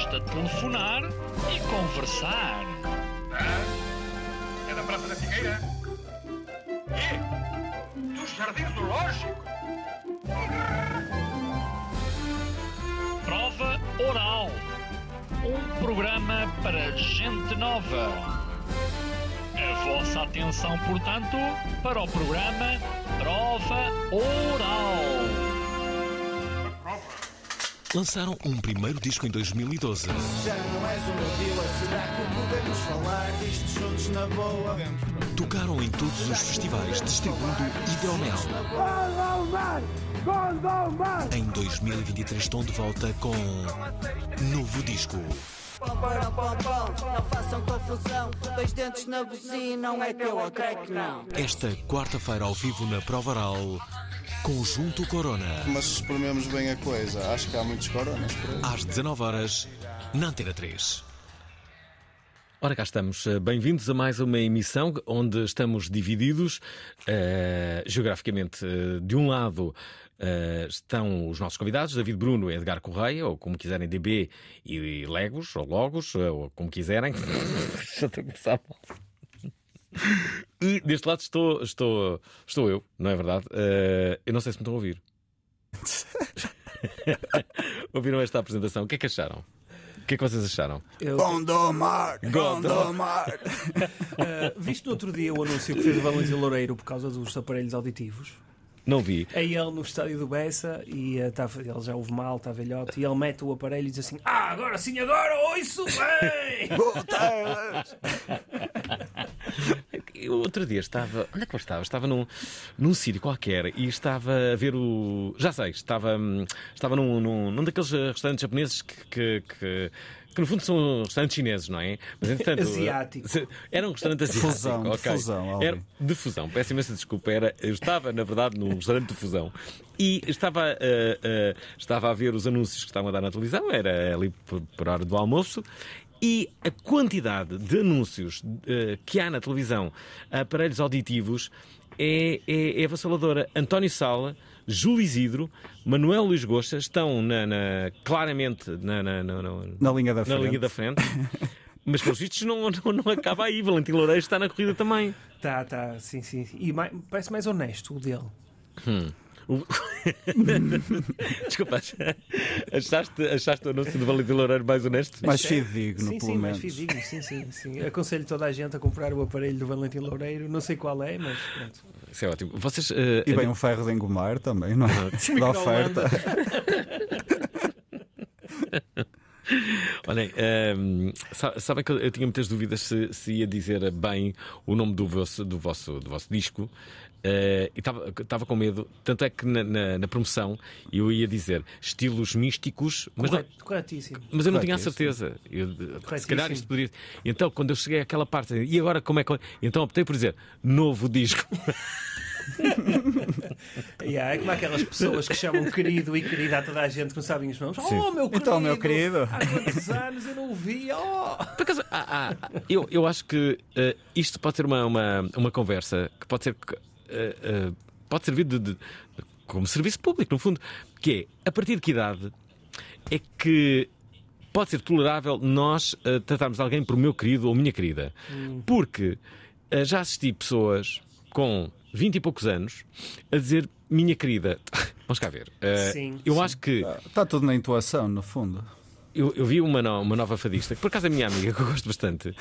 Basta telefonar e conversar. É da Praça da Figueira? E? Do Lógico? Prova Oral. Um programa para gente nova. A vossa atenção, portanto, para o programa Prova Oral. Lançaram um primeiro disco em 2012. Já não és meu dealer, será que podemos falar disto juntos na boa? Tocaram em todos os festivais distribuindo Hidromel. Em 2023 estão de volta com novo disco. Pão, pão, pão, pão, não façam confusão. Dois dentes na buzina, não é que eu creio que não. Esta quarta-feira ao vivo na Prova Oral, Conjunto Corona. Mas se esprememos bem a coisa, acho que há muitos coronas por aí. Às 19 horas na Antena 3. Ora, cá estamos. Eh, Bem-vindos a mais uma emissão onde estamos divididos eh, geograficamente. eh, de um lado eh, estão os nossos convidados, David Bruno e Edgar Correia, ou como quiserem, DB e Legos, ou Logos, ou como quiserem. Já estou a começar mal. E deste lado estou, estou, estou eu, não é verdade? Eu não sei se me estão a ouvir. Ouviram esta apresentação? O que é que acharam? O que é que vocês acharam? Gondomar, Gondomar. Uh, viste no outro dia o anúncio que fez o Valentim Loureiro por causa dos aparelhos auditivos? Não vi. É ele no estádio do Bessa e uh, tá- ele já ouve mal, está velhote, e ele mete o aparelho e diz assim: Ah, agora sim, agora ouço bem! Eu outro dia estava. Onde é que eu estava? Estava num, num sítio qualquer e estava a ver o. Já sei, estava, hum, estava num, num, num daqueles eh, restaurantes japoneses que, que, que, que, no fundo são restaurantes chineses, não é? Mas entretanto. Asiático. Era um restaurante asiático. Fusão, de ok. fusão. Era de fusão, peço imensa desculpa. Era, eu estava, na verdade, num restaurante de fusão e estava, eh, eh, estava a ver os anúncios que estavam a dar na televisão, era ali por, por hora do almoço. E a quantidade de anúncios eh, que há na televisão a aparelhos auditivos é, é, é avassaladora. António Sala, Júlio Isidro, Manuel Luís Gosta estão na, na- claramente na, na, na, na- Na linha da na frente. linha da frente. Mas pelos vistos não, não, não acaba aí. Valentim Loureiro está na corrida também. Tá, tá, sim, sim. E mai- parece mais honesto o dele. O- Desculpa, achaste, achaste o anúncio do Valentim Loureiro mais honesto? Mais fidedigno, sim, pelo sim, mais menos. fidedigno, sim, sim, sim. Aconselho toda a gente a comprar o aparelho do Valentim Loureiro. Não sei qual é, mas pronto. Isso é ótimo. Vocês. eh, E bem um ferro de engomar também, não é? Da oferta. Olhem, ehm, sa- sabem que eu, eu tinha muitas dúvidas se, se ia dizer bem o nome do vosso, do vosso, do vosso disco. eh, e estava- com medo, tanto é que na, na- na promoção eu ia dizer estilos místicos, mas, não- Correto, corretíssimo. mas eu não tinha a certeza. Eu, se calhar isto poderia. Então, quando eu cheguei àquela parte, e agora como é que. Então optei por dizer novo disco. Yeah, é como aquelas pessoas que chamam querido e querida a toda a gente que não sabem os nomes. Oh, meu querido! Então, meu querido. Há quantos anos eu não o vi? Oh! Por acaso, há- há- eu, eu acho que eh, isto pode ser uma, uma, uma conversa que pode ser. eh, eh, pode servir de, de- como serviço público, no fundo. Que é, a partir de que idade é que pode ser tolerável nós eh, tratarmos alguém por meu querido ou minha querida? Porque eh, já assisti pessoas com 20 e poucos anos a dizer minha querida. Vamos cá ver. Eh, Sim, eu sim. acho que. Está tudo na intuação, no fundo. Eu, eu vi uma, no- uma nova fadista, que por acaso é minha amiga, que eu gosto bastante,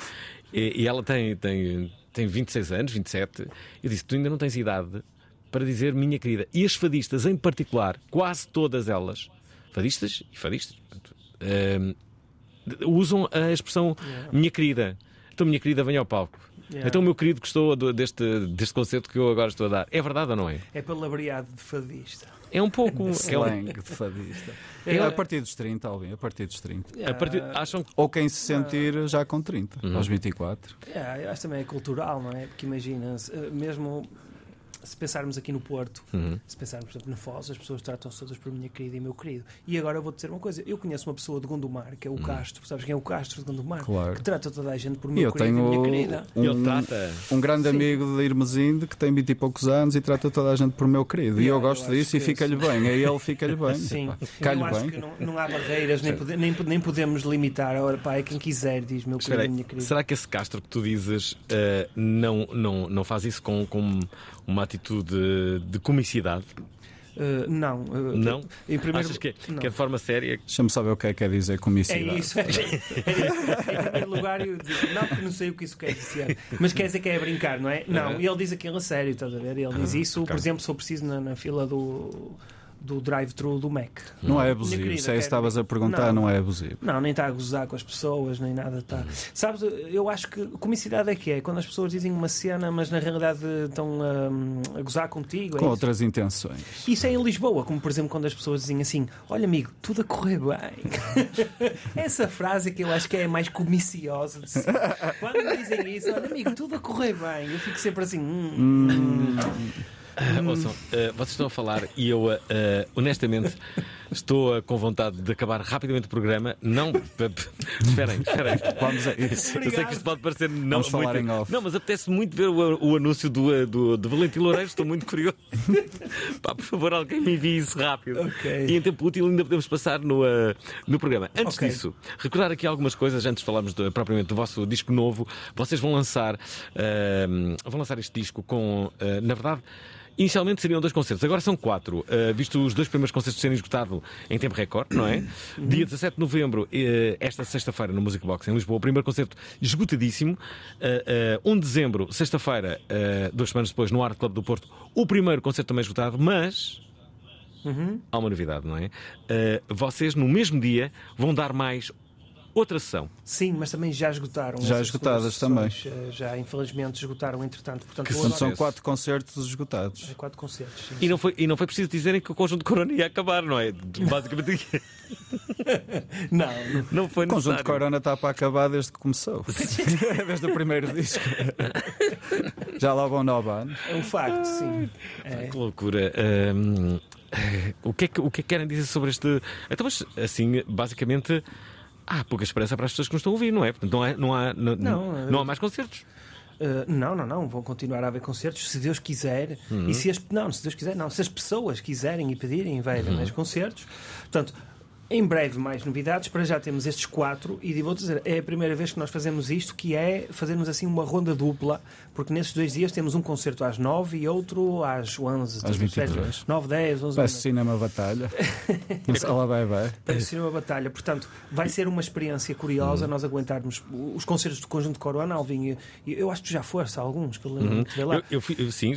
e, e ela tem, tem, tem 26 anos, 27. Eu disse: Tu ainda não tens idade para dizer minha querida. E as fadistas, em particular, quase todas elas, fadistas e fadistas, portanto, ehm, usam a expressão minha querida. Então, minha querida, venha ao palco. Yeah. Então, meu querido gostou deste, deste concerto que eu agora estou a dar. É verdade ou não é? É palavreado de fadista. É um pouco. é um- Slang de fadista. É a partir dos 30, Alvin, a partir dos 30. a partir- acham que. Ou quem se sentir já com 30, Uhum. aos 24. É, eu acho também é cultural, não é? Porque imagina, eh, mesmo se pensarmos aqui no Porto, Uhum. se pensarmos, por exemplo, na Foz, as pessoas tratam-se todas por minha querida e meu querido. E agora eu vou dizer uma coisa: eu conheço uma pessoa de Gondomar, que é o Uhum. Castro, sabes quem é o Castro de Gondomar? Claro. Que trata toda a gente por E meu eu querido e minha tenho querida. Ele um, trata. um grande Sim. amigo de Irmesinde que tem 20 e poucos anos e trata toda a gente por meu querido. e Yeah, eu gosto eu disso e que fica-lhe bem. A ele fica-lhe bem. Sim, Pá, eu acho bem. que não, não há barreiras, nem, pode- nem, nem podemos limitar. Ora, pá, é quem quiser, diz meu querido aí, e minha querida. será que esse Castro que tu dizes eh, não, não, não faz isso com, com uma atitude de comicidade? Uh, não, uh, Não? Em primeiro, Achas que, não. que é de forma séria? Deixa-me saber o que é que quer dizer É comicidade. isso, é, é isso. Em primeiro lugar, eu digo, não, porque não sei o que isso quer dizer. Mas quer dizer que é brincar, não é? Não, e ele diz aquilo a sério, estás a ver? Ele diz isso, por exemplo, se for preciso, na, na fila do, do drive-thru do Mac. Não é abusivo. querida, Se é isso estavas a perguntar, Não. não, é abusivo. Não, nem está a gozar com as pessoas, nem nada está. Sabes, eu acho que comicidade é que é quando as pessoas dizem uma cena, mas na realidade estão hum, a gozar contigo. é Com isso? outras intenções. Isso é em Lisboa, como por exemplo quando as pessoas dizem assim: Olha, amigo, tudo a correr bem. Essa frase é que eu acho que é a mais comiciosa de sempre. Quando dizem isso, olha, amigo, tudo a correr bem, eu fico sempre assim: hum, hum. Ah, ouçam, eh, vocês estão a falar e eu, eh, honestamente, estou com vontade de acabar rapidamente o programa. Não. esperem, esperem. Vamos a isso. Eu sei que isto pode parecer não Vamos muito. Não, mas apetece muito ver o, o anúncio do, do, de Valentim Loureiro. Estou muito curioso. Pá, por favor, alguém me envie isso rápido. Ok. E em tempo útil ainda podemos passar no, no programa. Antes Ok. disso, recordar aqui algumas coisas, antes de falarmos de- propriamente do vosso disco novo. Vocês vão lançar, vão lançar este disco com, na verdade. Inicialmente seriam dois concertos, agora são quatro, eh, visto os dois primeiros concertos terem esgotado em tempo recorde, não é? Dia 17 de novembro, eh, esta sexta-feira, no Music Box em Lisboa, o primeiro concerto esgotadíssimo. Eh, 1 de dezembro, sexta-feira, eh, duas semanas depois, no Art Club do Porto, o primeiro concerto também esgotado, mas há uma novidade, não é? Eh, vocês, no mesmo dia, vão dar mais outra sessão. Sim, mas também já esgotaram. Já esgotadas sessões, eh, Já, infelizmente, esgotaram, entretanto. Portanto, Que agora- são quatro concertos esgotados. É quatro concertos. sim. E não foi, e não foi preciso dizerem que o conjunto de Corona ia acabar, não é? Basicamente, Não, não. não foi O conjunto de necessário. Corona está para acabar desde que começou. desde o primeiro disco. Já lá vão nove anos. é um facto, sim. É. Que loucura. Hum, eh, o, que é que, o que é que querem dizer sobre este. Então, mas assim, basicamente. Há pouca esperança para as pessoas que nos estão a ouvir, não é? Portanto, não, é, não, há, não, Não, não há mais concertos. Uh, não, não, não. Vão continuar a haver concertos se Deus quiser. E se as, não, se Deus quiser, não. Se as pessoas quiserem e pedirem, vai haver mais concertos. Portanto, em breve mais novidades. Para já temos estes quatro. E vou dizer, é a primeira vez que nós fazemos isto, que é fazermos assim uma ronda dupla. Porque nesses dois dias temos um concerto às nove e outro às onze. Às 22. 9, 10, 11 Parece cinema batalha. Ela vai, vai. ser uma batalha. Portanto, vai ser uma experiência curiosa nós aguentarmos os concertos do Conjunto Corona, Alvin. Eu acho que tu já foste a alguns, ver lá. Eu, eu fui, eu, sim,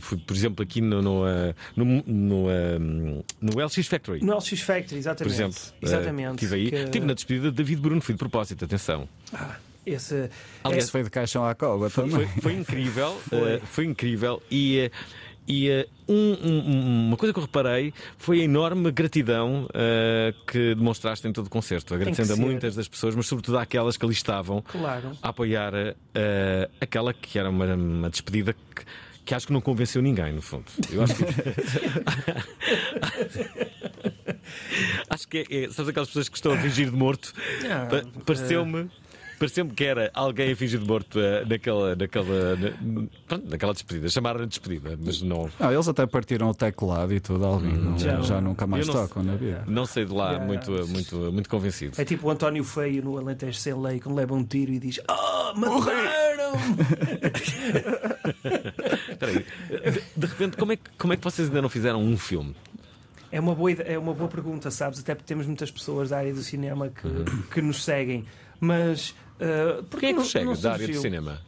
fui, por exemplo, aqui no, no, eh, no, no, eh, no LX Factory. No LX Factory, exatamente. Exemplo, exatamente. estive aí. que- Estive na despedida de David Bruno, fui de propósito, atenção. Ah, esse, Aliás, Esse foi de caixão à cova Foi, também. foi- foi incrível, Foi. eh, foi incrível e, eh, e eh, um- um- uma coisa que eu reparei foi a enorme gratidão eh, que demonstraste em todo o concerto, agradecendo a muitas das pessoas, mas sobretudo àquelas que ali estavam Claro. a apoiar eh, aquela que era uma, uma despedida que, que acho que não convenceu ninguém, no fundo. Eu acho que. acho que é, é. Sabes aquelas pessoas que estão a fingir de morto? Pa- Pareceu-me. Pareceu-me que era alguém a fingir de morto eh, naquela, naquela, na- pronto, naquela despedida. Chamaram-lhe despedida, mas não, Não, eles até partiram o teclado e tudo, Alvin. Não- Já já, nunca mais tocam na vida. não saí de lá Yeah. muito, muito, muito convencido. É tipo o António Feio no Alentejo Sem Lei, quando leva um tiro e diz: Ah, mataram! Espera aí. De, de repente, como é, que, como é que vocês ainda não fizeram um filme? É uma, boa, é uma boa pergunta, sabes? Até porque temos muitas pessoas da área do cinema que, que nos seguem. Mas. Uh, Quem é que chega não da área do cinema?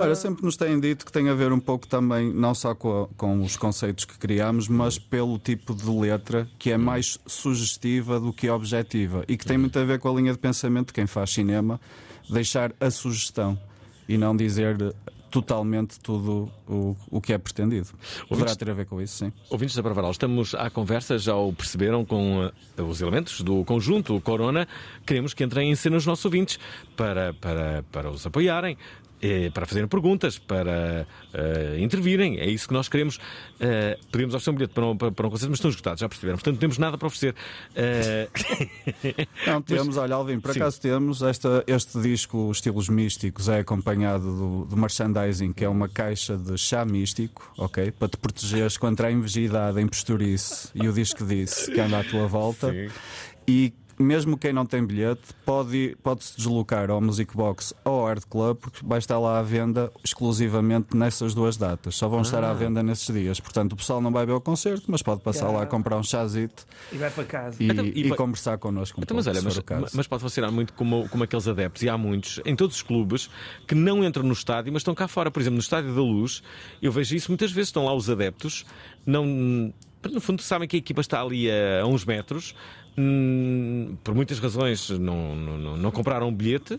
Olha, sempre nos têm dito que tem a ver um pouco também, não só com, a- com os conceitos que criamos, mas pelo tipo de letra que é mais sugestiva do que objetiva e que tem muito a ver com a linha de pensamento de quem faz cinema, deixar a sugestão. e não dizer totalmente tudo o, o que é pretendido. Poderá ter a ver com isso, sim. Ouvintes da Parvaral, estamos à conversa, já o perceberam com eh, os elementos do conjunto Corona. Queremos que entrem em cena os nossos ouvintes para, para, para os apoiarem. Eh, Para fazerem perguntas, para eh, intervirem, é isso que nós queremos. Eh, podemos oferecer um bilhete para um, para, para um concerto, mas estão esgotados, já perceberam. Portanto, não temos nada para oferecer. Eh, Não, temos, olha, Alvin, por Sim. acaso temos esta, este disco Estilos Místicos é acompanhado do, do merchandising, que é uma caixa de chá místico, ok? Para te protegeres contra a invejidade, a imposturice e o disco disse que anda à tua volta. Sim. E mesmo quem não tem bilhete pode, pode se deslocar ao Music Box ou ao Art Club, porque vai estar lá à venda exclusivamente nessas duas datas. Só vão estar à venda nesses dias. Portanto, o pessoal não vai ver o concerto, mas pode passar lá a comprar um chazito E vai para casa. e, Então, e e conversar connosco um Então, mas olha, mas, mas pode funcionar muito como, como aqueles adeptos, e há muitos, em todos os clubes, que não entram no estádio, mas estão cá fora. Por exemplo, no Estádio da Luz, eu vejo isso muitas vezes, estão lá os adeptos, não, no fundo sabem que a equipa está ali a, a uns metros, hum, por muitas razões não, não, não- compraram um bilhete.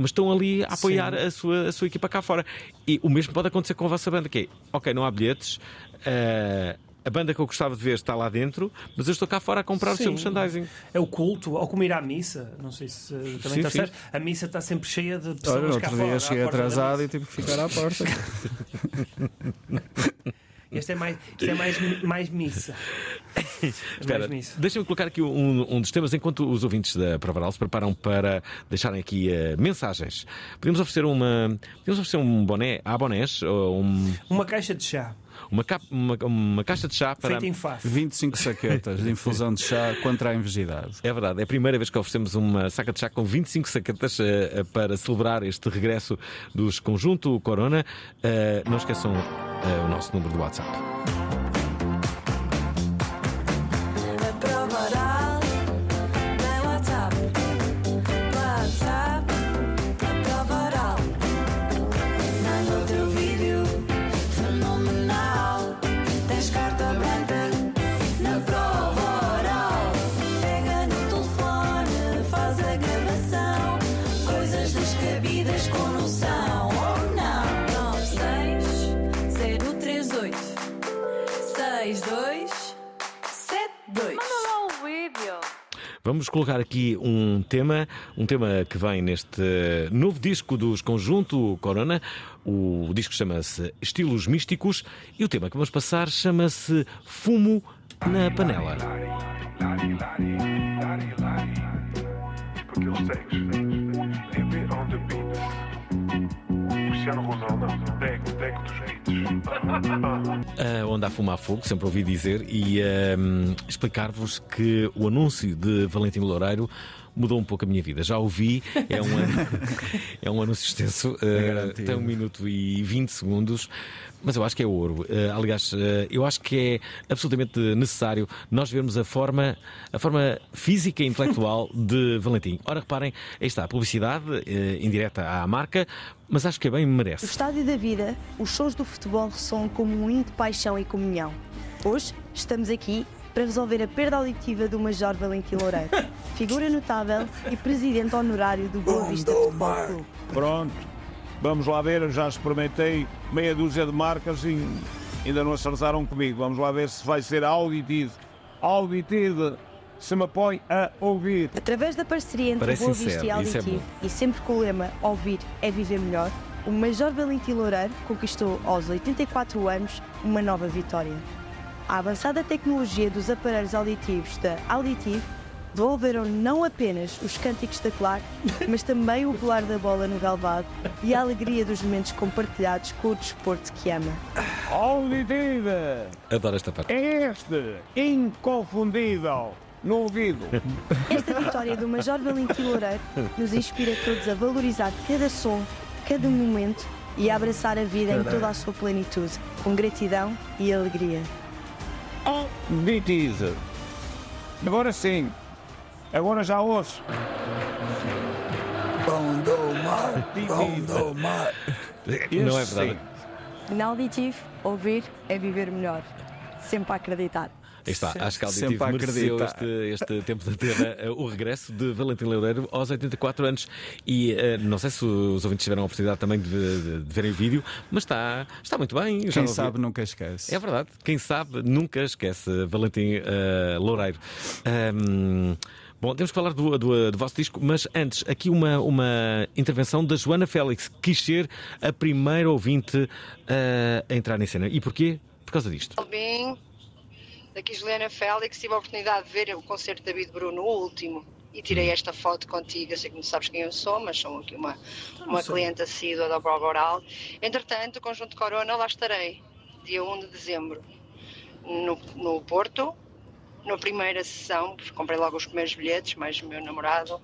Mas estão ali a apoiar a sua, a sua equipa cá fora. E o mesmo pode acontecer com a vossa banda, que é, ok, não há bilhetes, eh, a banda que eu gostava de ver está lá dentro, mas eu estou cá fora a comprar o seu Sim. merchandising. É o culto, ou como ir à missa. Não sei se também Sim, está sim. certo. A missa está sempre cheia de pessoas Olha, cá outro fora. dia cheguei atrasado e tive que ficar à porta. Este é mais, isto é mais, mais missa. Espera, mais missa. deixa-me colocar aqui um, um dos temas enquanto os ouvintes da Provaral se preparam para deixarem aqui eh, mensagens. Podemos oferecer uma. Podemos oferecer um boné à bonés, ou um- Uma caixa de chá, uma, uma, uma caixa de chá para. feita em Faf. 25 saquetas de infusão de chá contra a invejidade. É verdade, é a primeira vez que oferecemos uma saca de chá com 25 saquetas eh, para celebrar este regresso dos Conjunto Corona. Eh, não esqueçam eh, o nosso número do WhatsApp. Vamos colocar aqui um tema, um tema que vem neste novo disco dos Conjunto Corona. O disco chama-se Estilos Místicos e o tema que vamos passar chama-se Fumo na Panela. Cristiano Ronaldo, dos. A a Fumar Fogo, sempre ouvi dizer, e ehm, explicar-vos que o anúncio de Valentim Loureiro mudou um pouco a minha vida. Já ouvi, é um, é um anúncio extenso, eh, garantido. tem um minuto e 20 segundos. Mas eu acho que é ouro. Eh, aliás, eh, eu acho que é absolutamente necessário nós vermos a forma, a forma física e intelectual de Valentim. Ora, reparem, aí está a publicidade indireta à marca, mas acho que é bem No merece. estádio da vida, os sons do futebol ressoam como um hino de paixão e comunhão. Hoje estamos aqui para resolver a perda auditiva do Major Valentim Loureiro, figura notável e presidente honorário do Boa Vista Futebol Clube. Pronto, vamos lá ver, eu já experimentei meia dúzia de marcas e ainda não acertaram comigo. Vamos lá ver se vai ser auditivo. Auditivo, se me põe a ouvir. Através da parceria entre Parece Boa Vista sincero, e é Auditivo, bom. e sempre com o lema Ouvir é Viver Melhor, o Major Valentim Loureiro conquistou aos 84 anos uma nova vitória. A avançada tecnologia dos aparelhos auditivos da Auditivo devolveram não apenas os cânticos da Claro, mas também o rolar da bola no galvado e a alegria dos momentos compartilhados com o desporto que ama. Auditiva, Adoro esta parte. é este, inconfundível, no ouvido. Esta vitória do Major Valentim Loureiro nos inspira todos a valorizar cada som, cada momento e a abraçar a vida em toda a sua plenitude, com gratidão e alegria. Auditivo. Agora sim, agora já ouço. Auditivo. Não é verdade. sim. Na Auditivo, ouvir é viver melhor. Sempre a acreditar. Aí está, acho que Auditivo a mereceu este, este tempo de ter eh, o regresso de Valentim Loureiro aos 84 anos. E eh, não sei se os ouvintes tiveram a oportunidade também de, de- de verem o vídeo, mas está, está muito bem. Quem sabe nunca esquece. É verdade, quem sabe nunca esquece Valentim eh, Loureiro. Ahm, Bom, temos que falar do, do, do vosso disco, mas antes, aqui uma, uma intervenção da Joana Félix, que quis ser a primeira ouvinte eh, a entrar em cena. E porquê? Por causa disto. Bem, daqui Juliana Félix, tive a oportunidade de ver o concerto de David Bruno, o último, e tirei esta foto contigo. Eu sei que não sabes quem eu sou, mas sou aqui uma, uma cliente assídua da prova oral. Entretanto, o Conjunto Corona, lá estarei, dia 1 de dezembro, no, no Porto. Na primeira sessão, comprei logo os primeiros bilhetes, mais o meu namorado,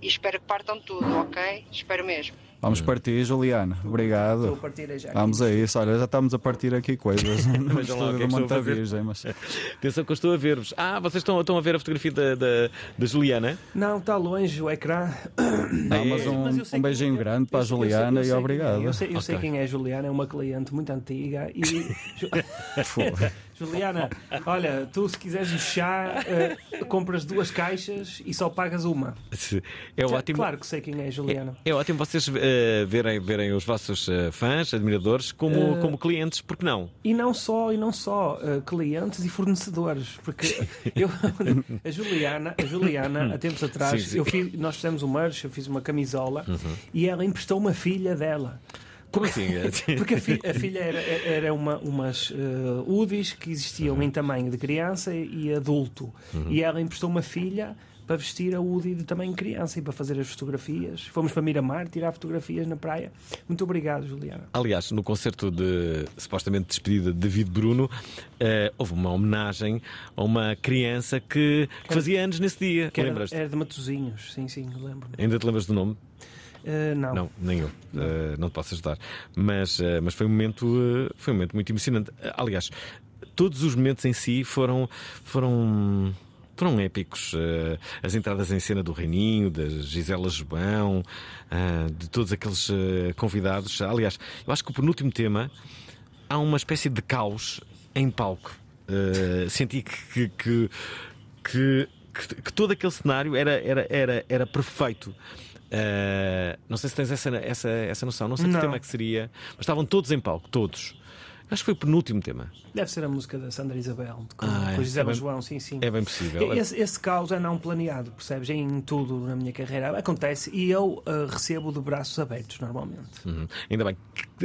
e espero que partam tudo, ok? Espero mesmo. Vamos partir, Juliana. Obrigado. Estou a partir aí já. Vamos a isso. Olha, já estamos a partir aqui coisas lá o que é que estou a fazer. Virgem. Mas... Atenção que eu estou a ver-vos. Ah, vocês estão, estão a ver a fotografia da, da, da Juliana? Não, está longe o ecrã. Não, mas um, Mas sei um beijinho grande para a Eu sei- eu Juliana sei e é, obrigado. Eu sei, eu sei Ok. quem é a Juliana, é uma cliente muito antiga e. Juliana, olha, tu se quiseres o chá, eh, compras duas caixas e só pagas uma. É Já- ótimo. Claro que sei quem é Juliana. É ótimo vocês eh, verem, verem os vossos eh, fãs, admiradores, como, como clientes, porque não? E não só, e não só clientes e fornecedores, porque eu, a Juliana, a Juliana, há tempos atrás, Sim, sim. Eu fiz, nós fizemos um merch, eu fiz uma camisola Uhum. e ela emprestou uma filha dela. Como assim? Porque a, fi- a filha era, era uma, umas uh, UDIs que existiam em tamanho de criança e adulto. Uhum. E ela emprestou uma filha para vestir a UDI de tamanho criança e para fazer as fotografias. Fomos para Miramar tirar fotografias na praia. Muito obrigado, Juliana. Aliás, no concerto de supostamente despedida de David Bruno, eh, houve uma homenagem a uma criança que, que fazia anos nesse dia. Que era, era de Matozinhos, sim, sim, lembro. Ainda te lembras do nome? Uh, não. Não, nem eu. Eh, não te posso ajudar. Mas, eh, mas foi, um momento, foi um momento muito emocionante. Aliás, todos os momentos em si foram. foram foram épicos. As entradas em cena do Reininho, da Gisela João, de todos aqueles convidados. Aliás, eu acho que o penúltimo tema há uma espécie de caos em palco. Senti que, que, que- que todo aquele cenário era, era, era, era perfeito. Eh, não sei se tens essa, essa, essa noção, não sei que Não. tema é que seria, mas estavam todos em palco, todos. Acho que foi o penúltimo tema. Deve ser a música da Sandra Isabel, com, Ah, com é. a Gisela É bem- João, sim, sim. é bem possível. Esse, esse caos é não planeado, percebes? Em tudo na minha carreira acontece e eu uh, recebo de braços abertos normalmente. Uhum. Ainda bem.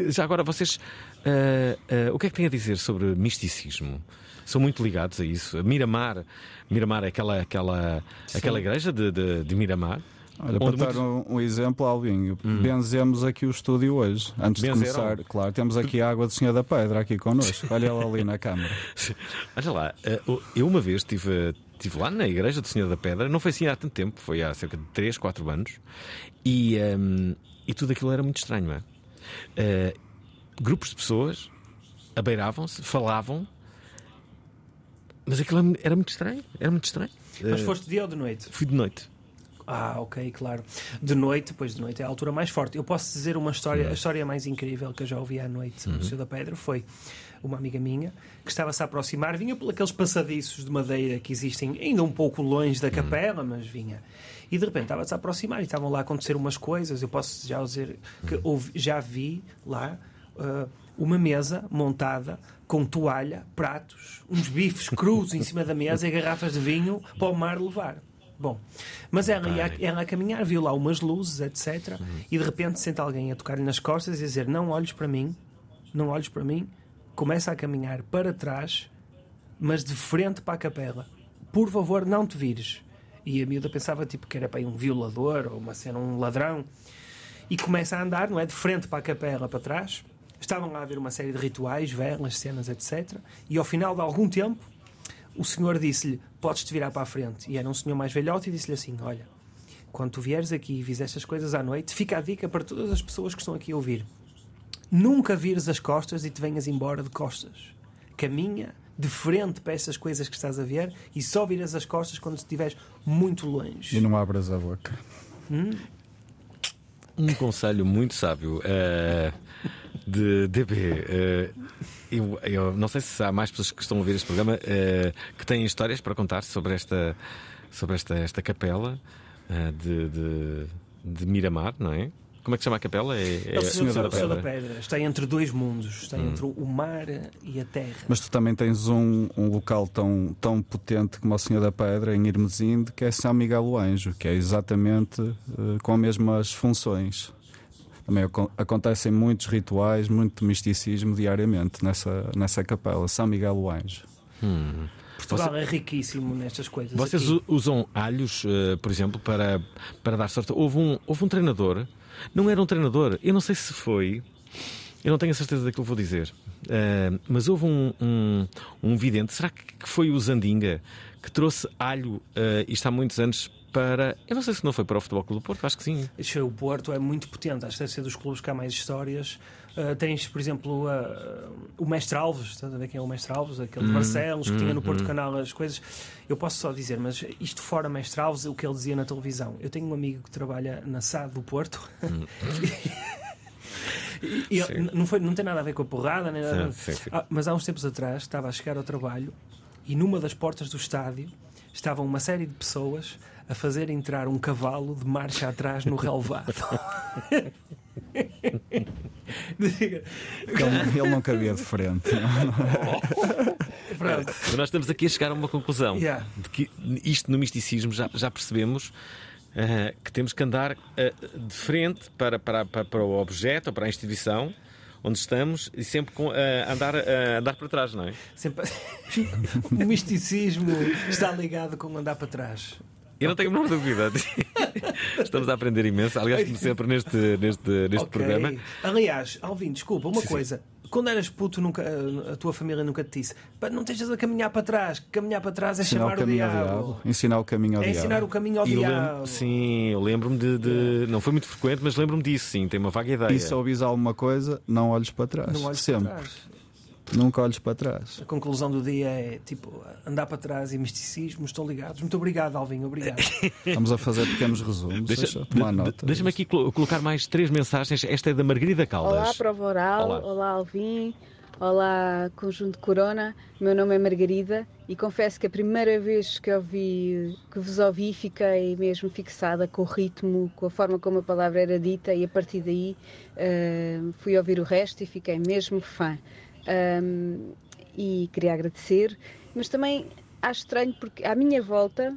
Já agora, vocês. eh, eh, o que é que têm a dizer sobre misticismo? São muito ligados a isso. Miramar, Miramar é aquela, aquela, aquela igreja de, de, de Miramar. Olha, para dar muitos- Hum. um, um exemplo, Albinho, benzemos aqui o estúdio hoje. Antes de Benzeram? começar, claro, temos aqui a água do Senhor da Pedra aqui connosco. Olha ela ali na câmara. Olha lá, eh, eu uma vez estive, estive lá na igreja do Senhor da Pedra, não foi assim há tanto tempo, foi há cerca de 3, 4 anos, e, ehm, e tudo aquilo era muito estranho, não é? Eh, grupos de pessoas abeiravam-se, falavam, mas aquilo era muito estranho, era muito estranho. Mas Eh, foste de dia ou de noite? Fui de noite. Ah, ok, claro. De noite, pois de noite é a altura mais forte. Eu posso dizer uma história, a história mais incrível que eu já ouvi à noite no Senhor da Pedra foi uma amiga minha que estava-se a aproximar, vinha por aqueles passadiços de madeira que existem ainda um pouco longe da capela, mas vinha. E de repente estava-se a aproximar e estavam lá a acontecer umas coisas. Eu posso já dizer que houve- já vi lá ah, uma mesa montada com toalha, pratos, uns bifes crus em cima da mesa e garrafas de vinho para o mar levar. Bom, mas ela ia ela a caminhar, viu lá umas luzes, etc. E de repente sente alguém a tocar-lhe nas costas e a dizer: Não olhes para mim, não olhes para mim. Começa a caminhar para trás, mas de frente para a capela. Por favor, não te vires. E a miúda pensava tipo que era para aí um violador ou uma cena, um ladrão. E começa a andar, não é? De frente para a capela, para trás. Estavam lá a ver uma série de rituais, velas, cenas, etc. E ao final de algum tempo, o senhor disse-lhe: Podes-te virar para a frente. E era um senhor mais velhote e disse-lhe assim: Olha, quando tu vieres aqui e vis estas coisas à noite, fica a dica para todas as pessoas que estão aqui a ouvir. Nunca vires as costas e te venhas embora de costas. Caminha de frente para essas coisas que estás a ver e só viras as costas quando estiveres muito longe. E não abras a boca. Hum? Um conselho muito sábio eh, de DB. eh, eu, eu não sei se há mais pessoas que estão a ouvir este programa eh, que têm histórias para contar sobre esta, sobre esta, esta capela de, de, de Miramar, não é? Como é que se chama a capela? É, É o Senhor, Senhor da, Senhor da Pedra. Está entre dois mundos. Está Hum. entre o mar e a terra. Mas tu também tens um, um local tão, tão potente como o Senhor da Pedra, em Irmesinde, que é São Miguel o Anjo, que é exatamente eh, com as mesmas funções. Também acon- acontecem muitos rituais, muito misticismo diariamente nessa, nessa capela, São Miguel o Anjo. Hum. Portugal é riquíssimo nestas coisas. Vocês aqui. usam alhos, eh, por exemplo, para, para dar sorte? Houve um, houve um treinador, não era um treinador, eu não sei se foi, eu não tenho a certeza daquilo que vou dizer, eh, mas houve um, um, um vidente, será que foi o Zandinga, que trouxe alho, eh, isto há muitos anos, para. Eu não sei se não foi para o Futebol Clube do Porto, acho que sim. O Porto é muito potente, acho que deve ser dos clubes que há mais histórias. Uh, tens, por exemplo, uh, o Mestre Alves, estás a ver quem é o Mestre Alves? Aquele de Hum, Barcelos, que hum, tinha no Porto hum. Canal as coisas. Eu posso só dizer, mas isto fora Mestre Alves, o que ele dizia na televisão. Eu tenho um amigo que trabalha na SAD do Porto. E- e ele- não, foi, não tem nada a ver com a porrada, nem nada. Sim, sim, sim. Ah, mas há uns tempos atrás estava a chegar ao trabalho e numa das portas do estádio estavam uma série de pessoas a fazer entrar um cavalo de marcha atrás no relevado. Diga. Ele, ele não cabia de frente. Nós estamos aqui a chegar a uma conclusão Yeah. de que isto no misticismo já, já percebemos eh, que temos que andar eh, de frente para, para, para, para o objeto ou para a instituição onde estamos e sempre com, eh, andar, eh, andar para trás, não é? Sempre... o misticismo está ligado com andar para trás. Eu não tenho a menor dúvida. Estamos a aprender imenso. Aliás, como sempre neste, neste, neste Ok. programa. Aliás, Alvin, desculpa, uma Sim, sim. coisa. Quando eras puto, nunca, a tua família nunca te disse "Pá, não estejas a caminhar para trás. Caminhar para trás é Ensinar chamar o o caminho ao diabo. diabo. Ensinar o caminho ao É diabo. ensinar o caminho ao E lembro- diabo. sim, eu lembro-me de, de- Não foi muito frequente, mas lembro-me disso, sim. Tem uma vaga ideia. E se ouvis alguma coisa, não olhes para trás. Não olhes Sempre. para trás. Nunca olhes para trás. A conclusão do dia é tipo andar para trás e misticismo estão ligados. Muito obrigado, Alvin, obrigado. Estamos a fazer pequenos resumos. Deixa- tomar nota. Deixa-me aqui colo- colocar mais três mensagens. Esta é da Margarida Caldas. Olá, Prova Oral. Olá. Olá. Alvin. Olá, Conjunto Corona. Meu nome é Margarida e confesso que a primeira vez que, ouvi, que vos ouvi fiquei mesmo fixada com o ritmo, com a forma como a palavra era dita e a partir daí eh, fui ouvir o resto e fiquei mesmo fã. Ahm, e queria agradecer, mas também acho estranho porque à minha volta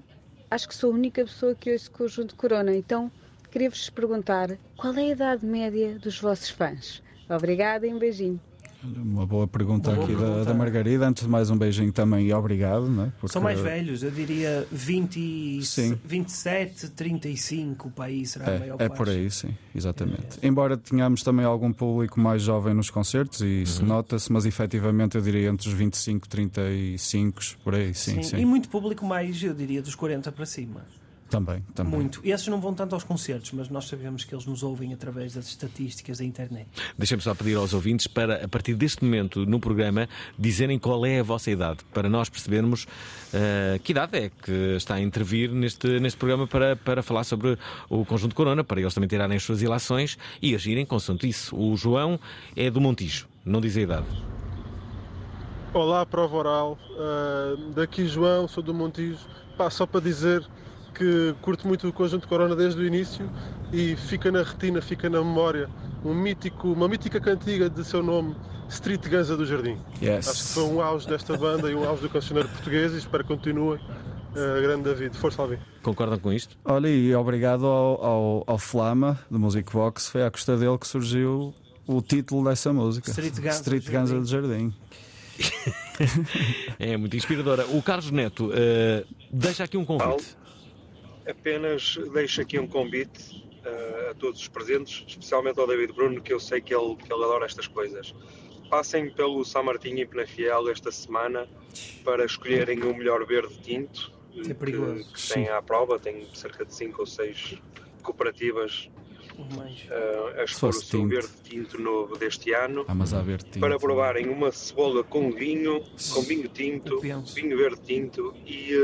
acho que sou a única pessoa que ouço Conjunto Corona, então queria-vos perguntar qual é a idade média dos vossos fãs? Obrigada e um beijinho. Uma boa pergunta Uma boa aqui da- pergunta. Da, Margarida. Antes de mais, um beijinho também e obrigado. Não é? Porque- São mais velhos, eu diria 20, e- Sim. 27, 35, para aí será a É, maior é faixa. por aí, sim, exatamente. Embora tenhamos também algum público mais jovem nos concertos, e isso nota-se, mas efetivamente eu diria entre os 25 e 35, por aí, sim, sim. E muito público mais, eu diria, dos 40 para cima. Também, também. Muito. E esses não vão tanto aos concertos, mas nós sabemos que eles nos ouvem através das estatísticas da internet. Deixem-me só pedir aos ouvintes para, a partir deste momento no programa, dizerem qual é a vossa idade, para nós percebermos eh, que idade é que está a intervir neste, neste programa para, para falar sobre o conjunto Corona, para eles também tirarem as suas ilações e agirem consoante isso. O João é do Montijo, não diz a idade. Olá, prova oral. Ah, daqui João, sou do Montijo. Pá, só para dizer que curto muito o conjunto Corona desde o início e fica na retina, fica na memória um mítico, uma mítica cantiga de seu nome, Street Ganza do Jardim. Yes. Acho que foi um auge desta banda e um auge do cancioneiro português e espero que continue. Ah, grande David, força Alvin. Concordam com isto? Olha, e obrigado ao, ao, ao Flama, do Music Box, foi à custa dele que surgiu o título dessa música. Street Ganza Street do Jardim. do Jardim. É muito inspiradora. O Carlos Neto eh, deixa aqui um convite. Apenas deixo aqui um convite eh, a todos os presentes, especialmente ao David Bruno, que eu sei que ele, que ele adora estas coisas. Passem pelo São Martinho em Penafiel esta semana para escolherem o melhor verde tinto eh, Que é perigoso. que, que tem à prova. Tem cerca de 5 ou 6 cooperativas eh, a escolher o seu verde tinto novo deste ano Ah, para provarem uma cebola com vinho, com vinho tinto, vinho verde tinto e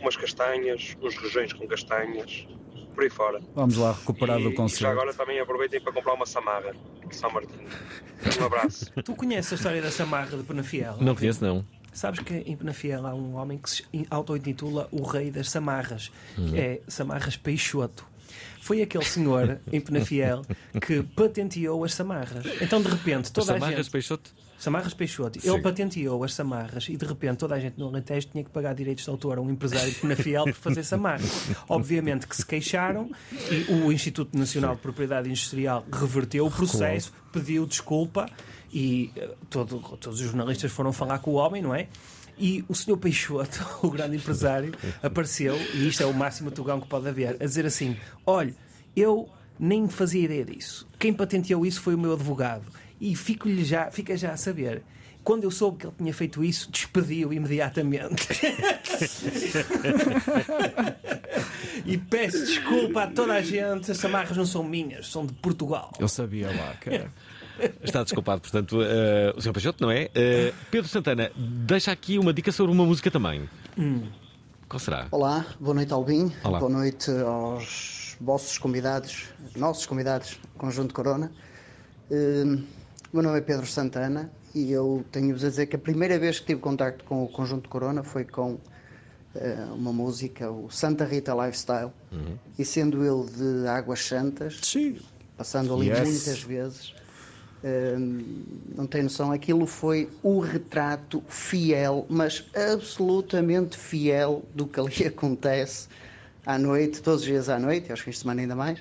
umas castanhas, uns rojões com castanhas. por aí fora. Vamos lá recuperar e, do e já concerto. agora também aproveitem para comprar uma Samarra de São Martinho. Um abraço. Tu conheces a história da Samarra de Penafiel? Não conheço, não. Sabes que em Penafiel há um homem que se auto-intitula o Rei das Samarras, Hum. que é Samarras Peixoto. Foi aquele senhor em Penafiel que patenteou as samarras. Então, de repente, toda a Samarras gente. Peixoto? Samarras Peixoto. Sim. Ele patenteou as samarras e de repente toda a gente no Alentejo tinha que pagar direitos de autor a um empresário de Penafiel por fazer samarras. Obviamente que se queixaram e o Instituto Nacional de Propriedade Industrial reverteu o processo, pediu desculpa e eh, todo- todos os jornalistas foram falar com o homem, não é? E o senhor Peixoto, o grande empresário, apareceu, e isto é o máximo tugão que pode haver, a dizer assim: olha, eu nem fazia ideia disso. Quem patenteou isso foi o meu advogado. E fico-lhe já, fica já a saber. Quando eu soube que ele tinha feito isso, despedi-o imediatamente. e peço desculpa a toda a gente, as samarras não são minhas, são de Portugal. Eu sabia lá, cara. Está desculpado, portanto, eh, o Sr. Peixoto, não é? Eh, Pedro Santana, deixa aqui uma dica sobre uma música também. Hum. Qual será? Olá, boa noite Albin, Olá. boa noite aos vossos convidados, nossos convidados, Conjunto Corona. O meu nome é Pedro Santana e eu tenho-vos a dizer que a primeira vez que tive contacto com o Conjunto Corona foi com eh, uma música, o Santa Rita Lifestyle, e sendo ele de Águas Santas, passando ali Yes. muitas vezes, hum, não tem noção, aquilo foi o retrato fiel, mas absolutamente fiel do que ali acontece à noite, todos os dias à noite, e aos fins de semana ainda mais.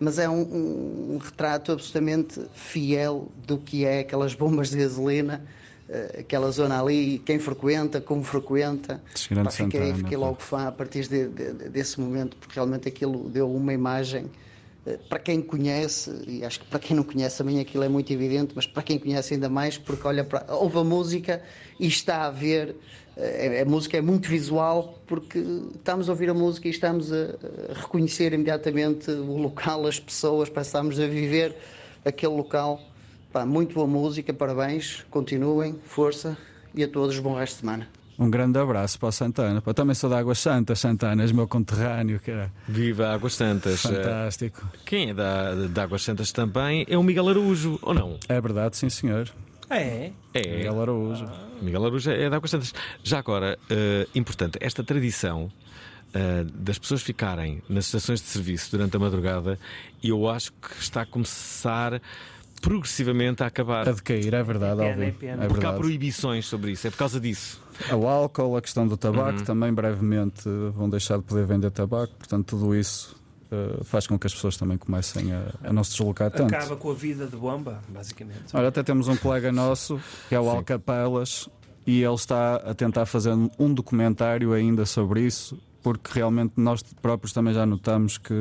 Mas é um, um- um retrato absolutamente fiel do que é aquelas bombas de gasolina, eh, aquela zona ali, quem frequenta, como frequenta. Pá, fiquei, Santana, fiquei logo fã a partir de- de- de- desse momento, porque realmente aquilo deu uma imagem eh, para quem conhece, e acho que para quem não conhece também aquilo é muito evidente, mas para quem conhece ainda mais, porque olha para, ouve a música e está a ver, a música é muito visual, porque estamos a ouvir a música e estamos a, reconhecer imediatamente o local, as pessoas, estamos a viver aquele local. Pá, muito boa música, parabéns, continuem, força e a todos bom resto de semana. Um grande abraço para o Santana. Pá, também sou de Águas Santas, Santana, és meu conterrâneo, cara. Viva Águas Santas. Fantástico. Eh, Quem é da, da Águas Santas também é o Miguel Araújo, ou não? É verdade, sim, senhor. É? É. Miguel Araújo. Miguel Araújo é da Águas Santas. Já agora, eh, importante, esta tradição eh, das pessoas ficarem nas estações de serviço durante a madrugada, eu acho que está a começar progressivamente a acabar. A decair, é verdade, É pena, é pena. É Porque há verdade. proibições sobre isso, é por causa disso. O álcool, a questão do tabaco, Uhum. também brevemente vão deixar de poder vender tabaco, portanto, tudo isso eh, faz com que as pessoas também comecem a, a não se deslocar tanto. Acaba com a vida de bomba, basicamente. Olha, até temos um colega nosso, que é o Alcapelas, e ele está a tentar fazer um documentário ainda sobre isso, porque realmente nós próprios também já notamos que,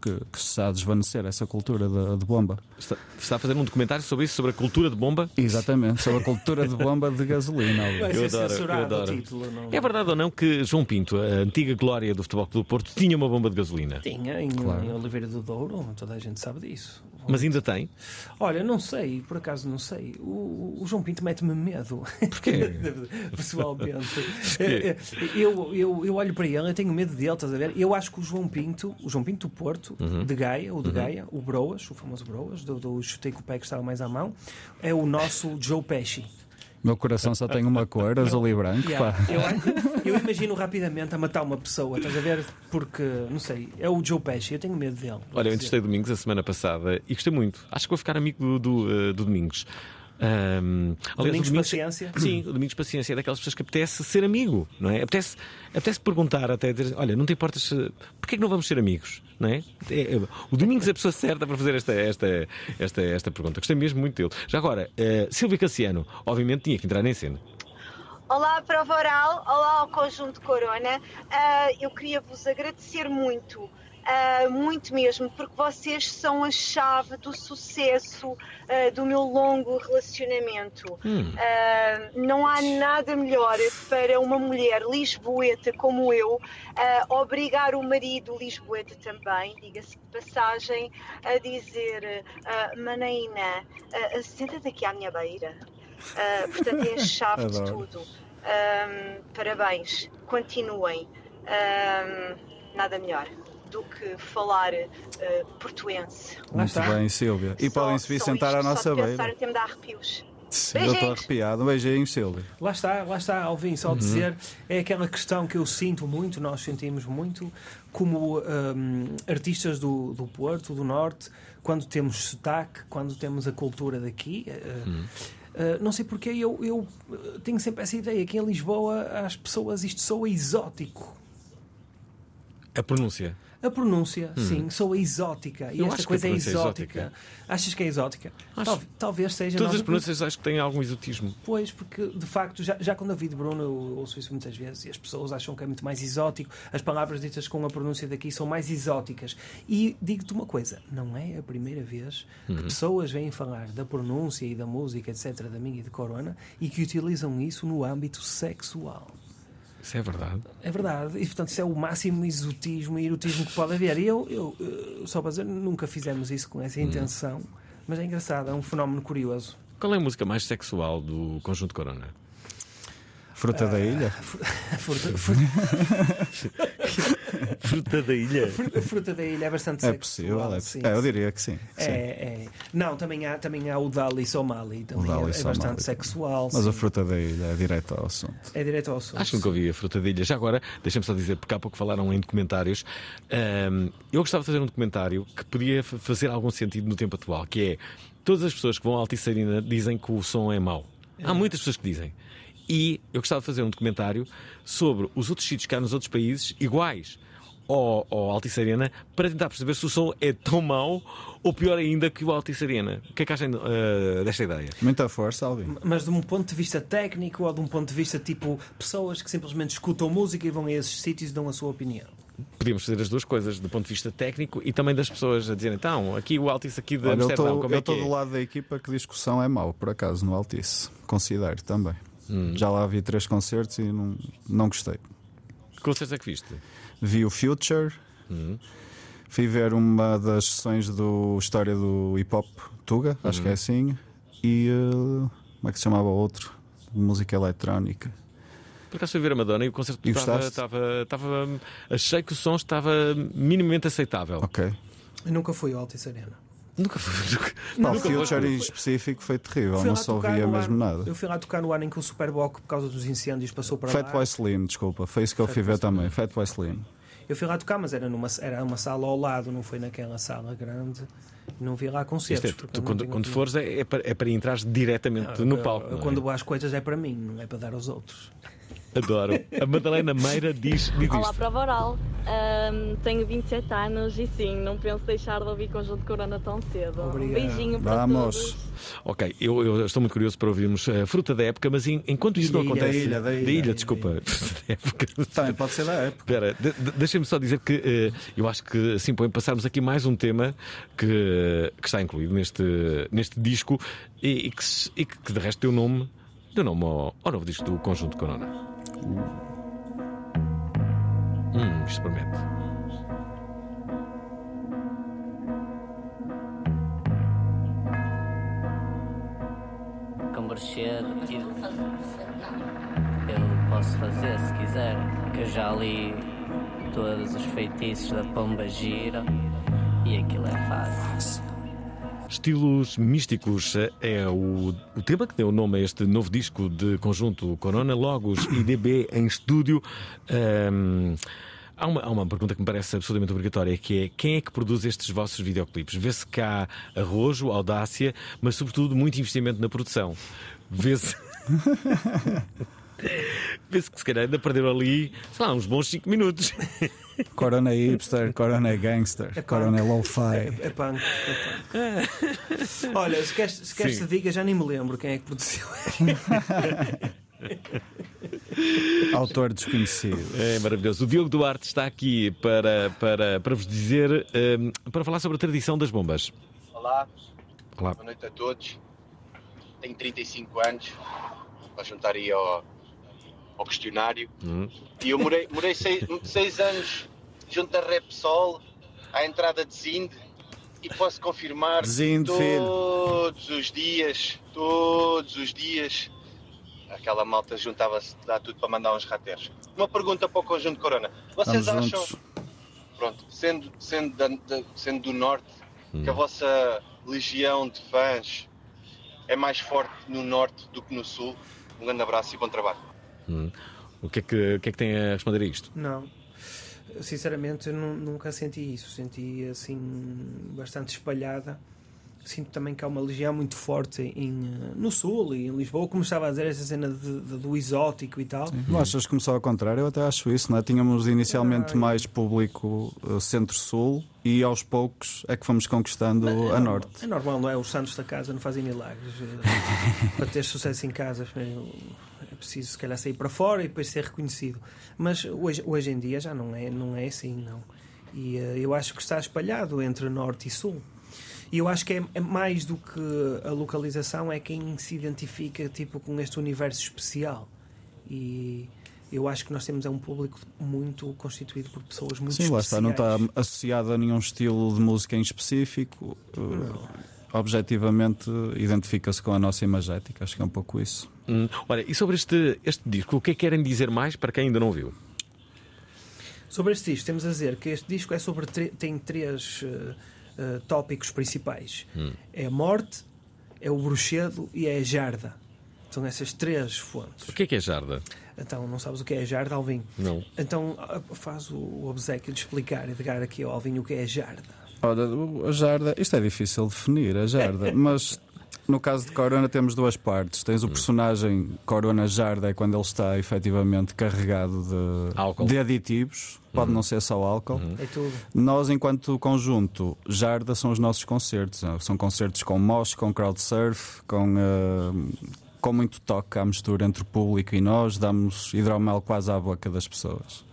que, que se está a desvanecer essa cultura de, de bomba. Está, está a fazer um documentário sobre isso, sobre a cultura de bomba? Exatamente, sobre a cultura de bomba de gasolina. Eu ser adoro, censurado eu adoro. o título. Não... É verdade ou não que João Pinto, a antiga glória do Futebol Clube do Porto, tinha uma bomba de gasolina? Tinha em, Claro. em Oliveira do Douro, toda a gente sabe disso. Mas ainda tem? Olha, não sei, por acaso não sei. O, o João Pinto mete-me medo. Porquê? Pessoalmente. É, é, eu, eu, eu olho para ele, eu tenho medo dele, estás a ver? Eu acho que o João Pinto, o João Pinto do Porto, Uhum. de Gaia, o de Uhum. Gaia, o Broas, o famoso Broas, do, do chutei com o pé que estava mais à mão, é o nosso Joe Pesci. Meu coração só tem uma cor, azul e branco. Yeah, pá. eu, eu imagino rapidamente a matar uma pessoa, estás a ver? Porque, não sei, é o Joe Pesci, eu tenho medo dele. Olha, eu entrevistei Domingos a semana passada e gostei muito. Acho que vou ficar amigo do, do, eh, do Domingos. Ahm, aliás, Domingos o Paciência? Sim, o Domingos Paciência é daquelas pessoas que apetece ser amigo, não é? Apetece, apetece perguntar até, dizer, olha, não te importas, se- porquê é que não vamos ser amigos, não é? É, é, o Domingos é a pessoa certa para fazer esta, esta, esta, esta pergunta. Gostei mesmo muito dele. Já agora, uh, Silvia Cassiano, obviamente tinha que entrar em cena. Olá, Prova Oral, olá ao Conjunto Corona. Ah, eu queria vos agradecer muito, ah, muito mesmo, porque vocês são a chave do sucesso ah, do meu longo relacionamento. Hum. Ah, não há nada melhor para uma mulher lisboeta como eu obrigar o marido lisboeta também, diga-se de passagem, a dizer: ah, Manaína, senta-te aqui à minha beira. Portanto, é a chave de tudo. Ahm, parabéns, continuem. Ahm, nada melhor. Do que falar eh, portuense. Muito bem, Silvia. E podem-se vir Só sentar à nossa beira. pensar até me dá arrepios. Sim, eu estou arrepiado. Um beijinho, Silvia. Lá está, lá está, Alvin, só Uhum. dizer, é aquela questão que eu sinto muito, nós sentimos muito, como hum, artistas do, do Porto, do Norte, quando temos sotaque, quando temos a cultura daqui. eh, Hum. eh, não sei porque eu, eu tenho sempre essa ideia que em Lisboa as pessoas isto soa exótico. A pronúncia. A pronúncia, Hum. sim, soa exótica. E Eu esta acho que a coisa é é exótica. exótica. Achas que é exótica? Tal- talvez seja. Todas as pronúncias acho que têm algum exotismo. Pois, porque de facto, já, já vi de Bruno, eu ouço isso muitas vezes e as pessoas acham que é muito mais exótico. As palavras ditas com a pronúncia daqui são mais exóticas. E digo-te uma coisa: não é a primeira vez que Uhum. pessoas vêm falar da pronúncia e da música, etc., da minha e de Corona e que utilizam isso no âmbito sexual. Isso é verdade. É verdade, e portanto isso é o máximo exotismo e erotismo que pode haver. E eu, eu, eh, só para dizer, nunca fizemos isso com Hum. essa intenção, mas é engraçado, é um fenómeno curioso. Qual é a música mais sexual do Conjunto Corona? Fruta da ilha? Fruta, Fruta da ilha? Fruta, fruta da ilha é bastante É sexual. possível, é sim, possível. É, eu diria que sim. É, sim. é. Não, também há, também há o Dali Somali, O também Dali é, é Somali bastante sexual. Mas sim. a fruta da ilha é direto ao assunto. É direto ao assunto. Acho que nunca ouvi a Fruta da Ilha. Já agora, deixem-me só dizer, porque há pouco falaram em documentários. Ahm, eu gostava de fazer um documentário que podia fa- fazer algum sentido no tempo atual, que é todas as pessoas que vão à Altice Arena dizem que o som é mau. Há muitas pessoas que dizem. E eu gostava de fazer um documentário sobre os outros sítios que há nos outros países iguais ao, ao Altice Arena para tentar perceber se o som é tão mau ou pior ainda que o Altice Arena. O que é que acham ah, desta ideia? Muita força, Alvin. Mas de um ponto de vista técnico ou de um ponto de vista tipo pessoas que simplesmente escutam música e vão a esses sítios e dão a sua opinião. Podíamos fazer as duas coisas, do ponto de vista técnico e também das pessoas a dizerem, então, aqui o Altice aqui de Olha, eu Amsterdão, estou como é que é? do lado da equipa que diz que o som é mau, por acaso, no Altice. Considero também. Hum. Já lá vi três concertos e não, não gostei. Que concertos é que viste? Vi o Future, Hum. fui ver uma das sessões do História do Hip Hop Tuga, acho Uhum. que é assim, e uh, como é que se chamava o outro? De música eletrónica. Por acaso fui ver a Madonna e o concerto estava, estava, estava. Achei que o som estava minimamente aceitável. Ok. Eu nunca fui ao Altice Arena. Nunca fui. Pá, o Nunca Future em específico foi terrível, não se ouvia mesmo ano- nada. Eu fui lá tocar no ano em que o Superboc, por causa dos incêndios, passou para lá. Fatboy Slim, desculpa, foi isso que eu fui ver também. Fatboy Slim. Eu fui lá tocar, mas era numa era uma sala ao lado, não foi naquela sala grande. Não vi lá Isto concertos. é, tu, não quando, quando opinião. fores é, é para, é para entrar diretamente Eu- no palco. eu não é? quando vou às coisas é para mim, não é para dar aos outros. Adoro. A Madalena Meira diz, diz Olá, isto. prova oral. Ahm, tenho 27 anos e sim, não penso deixar de ouvir Conjunto Corona tão cedo. Um beijinho para todos. Ok, eu, eu estou muito curioso para ouvirmos a fruta da época, mas en- enquanto isso não Ilha, acontece. ilha, da ilha, desculpa. Também pode ser da época. Espera, de- de- deixem-me só dizer que eh, eu acho que assim põe passarmos aqui mais um tema que, que está incluído neste, neste disco e, e que, e que, de resto deu nome, deu nome ao, ao novo disco do Conjunto Corona. Hum, isto promete. converter e eu posso fazer se quiser que eu já li todos os feitiços da pomba gira e aquilo é fácil Estilos místicos eh, é o, o tema que deu nome a este novo disco de conjunto Corona, Logos e DB em estúdio. Ahm, há, uma, há uma pergunta que me parece absolutamente obrigatória, que é quem é que produz estes vossos videoclipes? Vê-se cá arrojo, audácia, mas sobretudo muito investimento na produção. Vê-se. Vê-se que se calhar ainda perderam ali, sei lá, uns bons 5 minutos. Corona é hipster, Corona é gangster, Corona é lo-fi. É, é punk. É punk. Olha, se queres, se queres te diga, já nem me lembro quem é que produziu. Autor desconhecido. É maravilhoso. O Diogo Duarte está aqui para, para, para vos dizer, ehm, para falar sobre a tradição das bombas. Olá, Olá. boa noite a todos. Tenho 35 anos, para juntar aí ao, ao questionário. Hum. E eu morei, morei seis, seis anos junto a Repsol, à entrada de Zinde, e posso confirmar que Zinde, filho. todos os dias, todos os dias, aquela malta juntava-se, dá tudo para mandar uns rateiros. Uma pergunta para o Conjunto Corona. Vocês Estamos acham juntos. pronto, sendo, sendo, da- da- sendo do Norte, que a vossa legião de fãs é mais forte no Norte do que no Sul. Um grande abraço e bom trabalho. Hum. O, que é que, o que é que tem a responder a isto? Não. Sinceramente, nunca senti isso. Senti assim bastante espalhada. Sinto também que há uma legião muito forte em, eh, no Sul e em Lisboa, como estava a dizer, essa cena de- de- do exótico e tal. Não achas que começou ao contrário? Eu até acho isso, não é? Tínhamos inicialmente mais público eh, centro-sul e aos poucos é que fomos conquistando a norte. É normal, não é? Os santos da casa não fazem milagres. Eh, Para ter sucesso em casa é preciso, se calhar, sair para fora e depois ser reconhecido. Mas hoje, hoje em dia já não é, não é assim, não. E eh, eu acho que está espalhado entre norte e sul. E eu acho que é, é mais do que a localização, é quem se identifica tipo, com este universo especial. E eu acho que nós temos é um público muito constituído por pessoas muito Sim, lá está, não especiais. está associado a nenhum estilo de música em específico. Eh, Objetivamente identifica-se com a nossa imagética, acho que é um pouco isso. Hum, Olha, e sobre este, este disco, o que é que querem dizer mais para quem ainda não viu? Sobre este disco, temos a dizer que este disco é sobre tem três eh, tópicos principais: Hum. é a morte, é o bruxedo e é a jarda. São essas três fontes. O que é que é Jarda? Então, não sabes o que é a jarda, Alvin? Não. Então, faz o, o obsequio de explicar e de dar aqui ao Alvin o que é a jarda. Ora, a jarda, isto é difícil de definir, a jarda, mas no caso de Corona temos duas partes. Tens o personagem Corona Jarda, é quando ele está efetivamente carregado de, de aditivos, pode não ser só álcool. É tudo. Nós, enquanto conjunto, Jarda são os nossos concertos. São concertos com mosh, com crowd surf, com, eh, com muito toque à mistura entre o público e nós. Damos hidromel quase à boca das pessoas.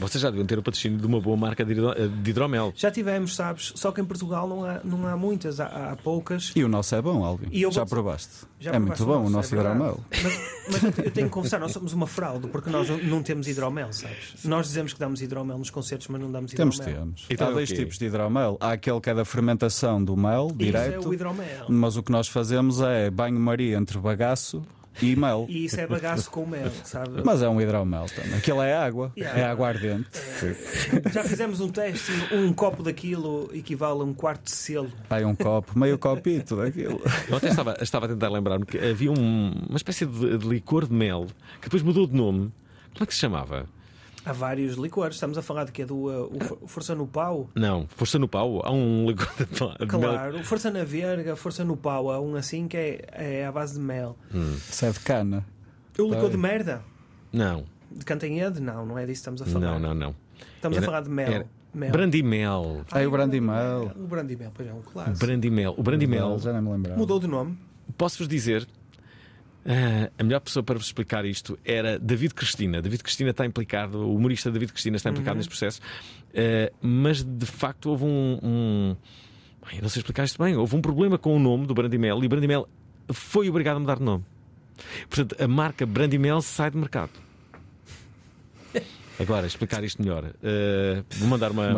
Vocês já deviam ter o patrocínio de uma boa marca de hidro- de hidromel. Já tivemos, sabes? Só que em Portugal não há, não há muitas, há, há poucas. E o nosso é bom, Alvin. E eu Já vou- provaste? Já é provaste muito bom o nosso é hidromel. Mas, mas eu te- eu tenho que confessar, nós somos uma fraude, porque nós não- não temos hidromel, sabes? Nós dizemos que damos hidromel nos concertos, mas não damos Temos, hidromel. temos. Então Há é o dois tipos de hidromel. Há aquele que é da fermentação do mel, Isso direto. é o hidromel. Mas o que nós fazemos é banho-maria entre bagaço e mel. E isso é bagaço com mel, sabe? Mas é um hidromel também. Aquilo é água. Yeah. É água ardente. Já fizemos um teste e um copo daquilo equivale a um quarto de selo. Vai um copo, meio copito daquilo. Eu até estava, estava a tentar lembrar-me que havia um- uma espécie de, de licor de mel que depois mudou de nome. Como é que se chamava? Há vários licores. Estamos a falar de que é do uh, o For- Força no Pau. Não, Força no Pau. Há um licor de, pau- de mel. Claro, Força na Verga, Força no Pau. Há um assim que é, é à base de mel. Hum. Isso é de cana. O licor de merda? Não, De Cantanhede? Não, não é disso que estamos a falar. não, não, não. Estamos Era- a falar de mel. era Mel. Brandimel. É o Brandimel. O Brandimel, pois é, um clássico. Brandimel. O Brandimel. Já nem me lembrava. Mudou de nome. Posso-vos dizer, ah, a melhor pessoa para vos explicar isto era David Cristina. David Cristina está implicado, o humorista David Cristina está implicado Uhum. neste processo, Ah, mas de facto houve um. um eu não sei explicar isto bem. Houve um problema com o nome do Brandimel e o Brandimel foi obrigado a mudar de nome. Portanto, a marca Brandimel sai de mercado. Agora, explicar isto melhor. Ah, vou, mandar uma,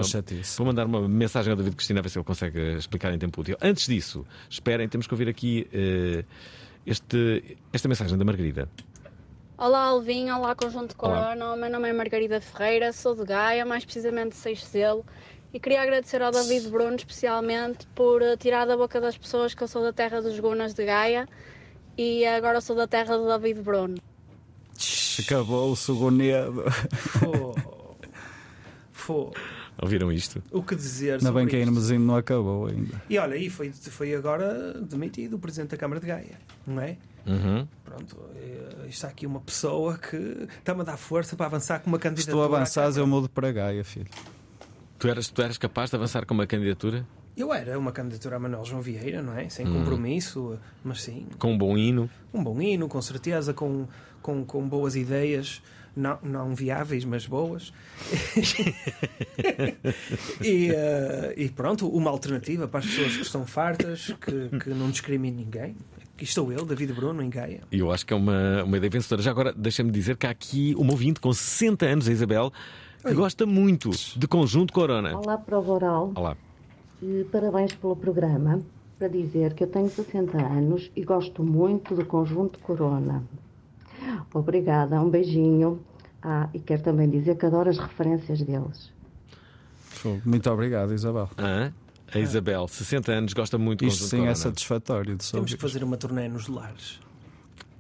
vou mandar uma mensagem ao David Cristina a ver se ele consegue explicar em tempo útil. Antes disso, esperem, temos que ouvir aqui ah, este, esta mensagem da Margarida. Olá Alvin, olá Conjunto Olá. Corona, o meu nome é Margarida Ferreira, sou de Gaia, mais precisamente de Seixelo, e queria agradecer ao David Bruno especialmente por eh, tirar da boca das pessoas que eu sou da terra dos Gunas de Gaia e agora sou da terra do David Bruno. Acabou o sugonedo. Fô. Fô. Ouviram isto? O que dizer Ainda bem que a? Irmezinho não acabou ainda. E olha, aí foi, foi agora demitido o Presidente da Câmara de Gaia, não é? Uhum. Pronto, eh, está aqui uma pessoa que está-me a dar força para avançar com uma Se candidatura. tu à avançares, eu mudo para Gaia, filho. Tu eras, tu eras capaz de avançar com uma candidatura? Eu era uma candidatura a Manuel João Vieira, não é? Sem Hum. compromisso, mas sim. Com um bom hino? Um bom hino, com certeza, com, com, com boas ideias, não, não viáveis, mas boas. e, eh, e pronto, uma alternativa para as pessoas que estão fartas, que, que não discriminem ninguém. Aqui estou eu, David Bruno, em Gaia. E eu acho que é uma, uma ideia vencedora. Já agora, deixa-me dizer que há aqui uma ouvinte com 60 anos, a Isabel, que gosta muito de Conjunto Corona. Olá, Prova Oral. Olá. E parabéns pelo programa. Para dizer que eu tenho 60 anos e gosto muito do conjunto Corona. Obrigada, um beijinho. Ah, e quero também dizer que adoro as referências deles. Muito obrigado, Isabel. Hã? A Isabel, 60 anos, gosta muito do Isto sim é satisfatório de Temos que fazer uma turnê nos lares.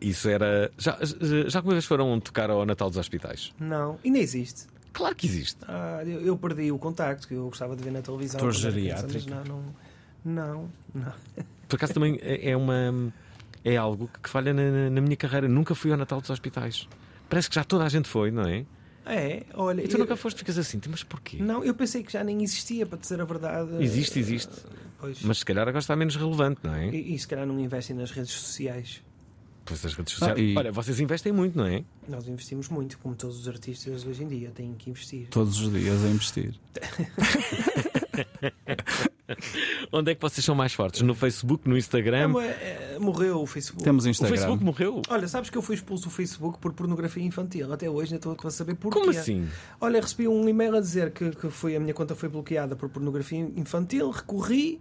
Isso era. Já, já alguma vez foram tocar ao Natal dos Hospitais? Não, ainda existe. Claro que existe. Ah, eu, eu perdi o contacto que eu gostava de ver na televisão. Mas geriátrica. Não, não, não, não. Por acaso também é é uma. É algo que falha na, na minha carreira. Nunca fui ao Natal dos Hospitais. Parece que já toda a gente foi, não é? É, olha. E tu eu- nunca foste, ficas assim, mas porquê? Não, eu pensei que já nem existia, para dizer a verdade. Existe, existe. Pois. Mas se calhar agora está menos relevante, não é? E, e se calhar não investem nas redes sociais. Pois as redes sociais. Ah, e- Olha, vocês investem muito, não é? Nós investimos muito, como todos os artistas hoje em dia têm que investir. Todos os dias a investir. Onde é que vocês são mais fortes? No Facebook, no Instagram? Não, é, é, morreu o Facebook. Temos O Instagram. Facebook morreu? Olha, sabes que eu fui expulso do Facebook por pornografia infantil. Até hoje ainda estou a saber porquê. Como assim? Olha, recebi um e-mail a dizer que, que foi, a minha conta foi bloqueada por pornografia infantil, recorri,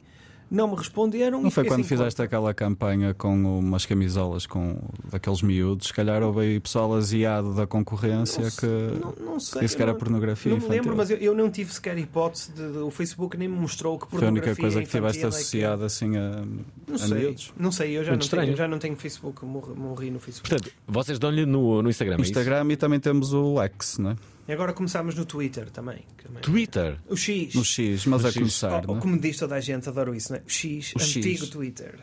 não me responderam. Não e foi quando fizeste aquela campanha com umas camisolas com daqueles miúdos? Se calhar houve aí pessoal asiado da concorrência que Não, não sei. disse que era não- pornografia Não me infantil. lembro, mas eu, eu não tive sequer hipótese de, de- o Facebook nem me mostrou que Foi a pornografia única coisa que tiveste é que- associada assim a, Não a sei, miúdos. não sei, eu já Muito não, estranho. tenho, já não tenho Facebook, morri, morri no Facebook. Portanto, vocês dão-lhe no, no Instagram, é isso? Instagram e também temos o X, né? E agora começámos no Twitter também. também- Twitter? O X. No X, mas No a X. começar, Oh, né? como diz toda a gente, adoro isso, não é? O X, O X. antigo Twitter.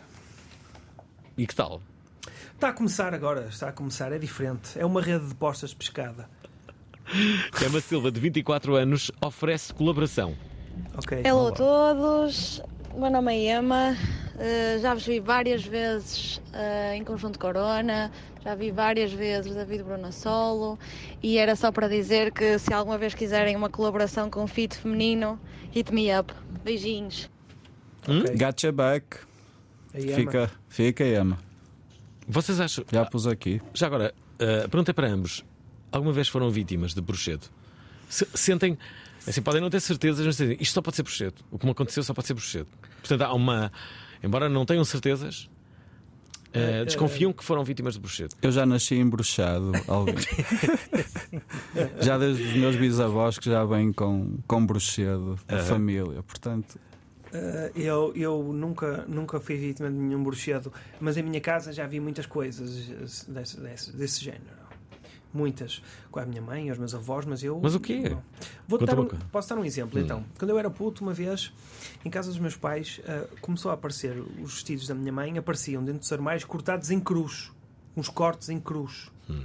E que tal? Está a começar agora, está a começar, é diferente. É uma rede de postas de pescada. Emma Silva, de 24 anos, oferece colaboração. Ok. Hello a todos, o meu nome é Emma, eh, já vos vi várias vezes eh, em Conjunto Corona, já vi várias vezes David Bruna Solo e era só para dizer que se alguma vez quiserem uma colaboração com fit feminino, hit me up. Beijinhos. Gotcha back. Aí, Emma. Fica, fica, Emma. Vocês acham. Já pus aqui. Já agora, uh, a pergunta é para ambos: alguma vez foram vítimas de bruxedo? Se- sentem. Assim, podem não ter certezas, mas dizem, isto só pode ser bruxedo. O que me aconteceu só pode ser bruxedo. Portanto, há uma. Embora não tenham certezas, uh, desconfiam que foram vítimas de bruxedo. Eu já nasci embruxado. alguém. já desde os meus bisavós que já vêm com, com bruxedo da Aham. família. Portanto, Uh, eu eu nunca, nunca fui vítima de nenhum bruxedo, mas em minha casa já vi muitas coisas eh, desse, desse, desse género. Muitas. Com a minha mãe e os meus avós, mas eu. Mas o quê? não. Vou dar um, posso dar um exemplo Hum. então? Quando eu era puto, uma vez, em casa dos meus pais, uh, começou a aparecer os vestidos da minha mãe, apareciam dentro dos armários cortados em cruz. Uns cortes em cruz. Hum.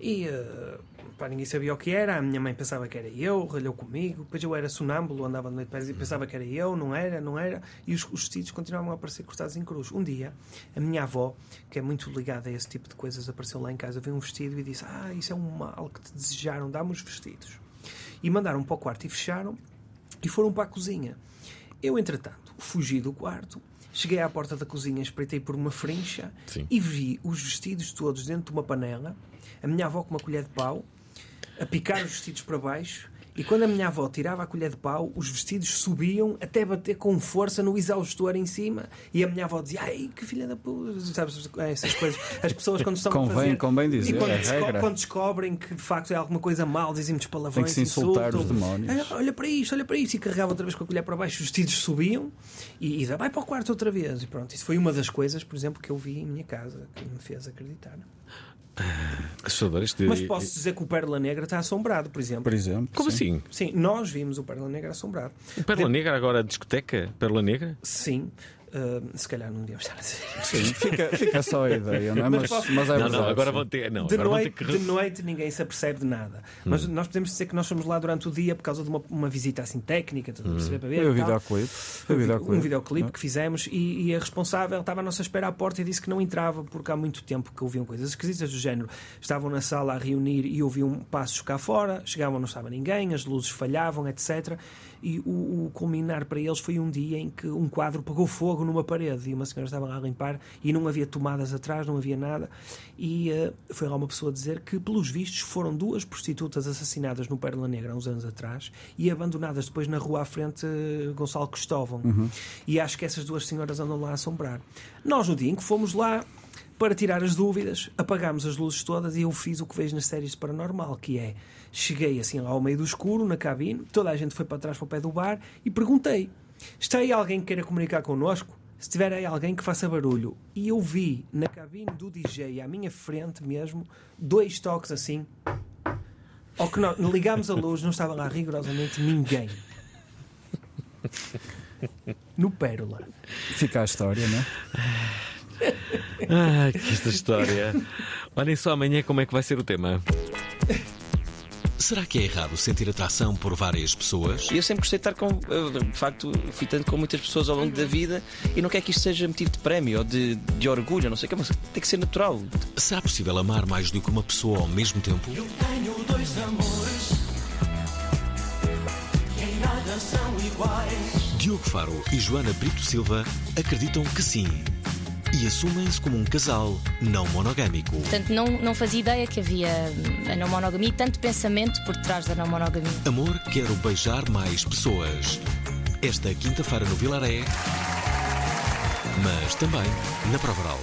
E uh, pá, ninguém sabia o que era, a minha mãe pensava que era eu, ralhou comigo, depois eu era sonâmbulo, andava de noite e pensava que era eu, não era, não era, e os, os vestidos continuavam a aparecer cortados em cruz. Um dia, a minha avó, que é muito ligada a esse tipo de coisas, apareceu lá em casa, viu um vestido e disse: Ah, isso é um mal que te desejaram, dá-me os vestidos. E mandaram para o quarto e fecharam e foram para a cozinha. Eu, entretanto, fugi do quarto. Cheguei à porta da cozinha, espreitei por uma frincha Sim. e vi os vestidos todos dentro de uma panela, a minha avó com uma colher de pau, a picar os vestidos para baixo, e quando a minha avó tirava a colher de pau, os vestidos subiam até bater com força no exaustor em cima, e a minha avó dizia: Ai, que filha da puta, sabes, essas coisas. As pessoas, quando estão a Convém- fazer. convém dizer, e quando, é desco- regra. quando descobrem que de facto é alguma coisa mal, dizem muitos palavrões. Tem que se insultar os demónios. "Ah, Olha para isto, olha para isto, e carregava outra vez com a colher para baixo, os vestidos subiam, e, e vai para o quarto outra vez. E pronto, isso foi uma das coisas, por exemplo, que eu vi em minha casa, que me fez acreditar. Assustador este. Mas posso dizer que o Pérola Negra está assombrado, por exemplo. por exemplo. Como sim. assim? Sim, nós vimos o Pérola Negra assombrado. Pérola Negra agora discoteca? Pérola Negra? Sim, ah, se calhar não devíamos estar a dizer. Sim, fica, fica só a ideia, não é? Mas, posso- mas é não, verdade. não, agora vão ter. Não, de, agora vão ter noite, que. de noite ninguém se apercebe de nada. Mas nós podemos dizer que nós fomos lá durante o dia por causa de uma, uma visita assim técnica, estás a perceber, para ver. Foi o tal. videoclipe. Um videoclipe. videoclipe que fizemos e, e a responsável estava à nossa espera à porta e disse que não entrava porque há muito tempo que ouviam coisas esquisitas do género. Estavam na sala a reunir e ouviam passos cá fora, chegavam, não estava ninguém, as luzes falhavam, etc. E o, o culminar para eles foi um dia em que um quadro pegou fogo numa parede e uma senhora estava lá a limpar e não havia tomadas atrás, não havia nada. E eh, foi lá uma pessoa dizer que, pelos vistos, foram duas prostitutas assassinadas no Pérola Negra há uns anos atrás e abandonadas depois na rua à frente eh, Gonçalo Cristóvão. E acho que essas duas senhoras andam lá a assombrar. Nós, no dia em que fomos lá, para tirar as dúvidas, apagámos as luzes todas e eu fiz o que vejo nas séries de paranormal, que é cheguei assim lá ao meio do escuro, na cabine, toda a gente foi para trás para o pé do bar e perguntei: está aí alguém que queira comunicar connosco? Se tiver aí alguém que faça barulho. E eu vi na cabine do DJ, à minha frente mesmo, dois toques assim. Ao que ligámos a luz, não estava lá rigorosamente ninguém. No Pérola. Fica a história, não é? Ai, que esta história. Olhem só amanhã como é que vai ser o tema. Será que é errado sentir atração por várias pessoas? Eu sempre gostei de estar com. eu, De facto, fui tanto com muitas pessoas ao longo da vida e não quero que isto seja motivo de prémio ou de, de orgulho, não sei o que, mas tem que ser natural. Será possível amar mais do que uma pessoa ao mesmo tempo? Tenho dois amores que em nada são iguais. Diogo Faro e Joana Brito Silva acreditam que sim. E assumem-se como um casal não monogâmico. Portanto, não, não fazia ideia que havia hum, a não monogamia e tanto pensamento por trás da não monogamia. Amor, quero beijar mais pessoas. Esta quinta-feira no Vilaré, mas também na Provaral.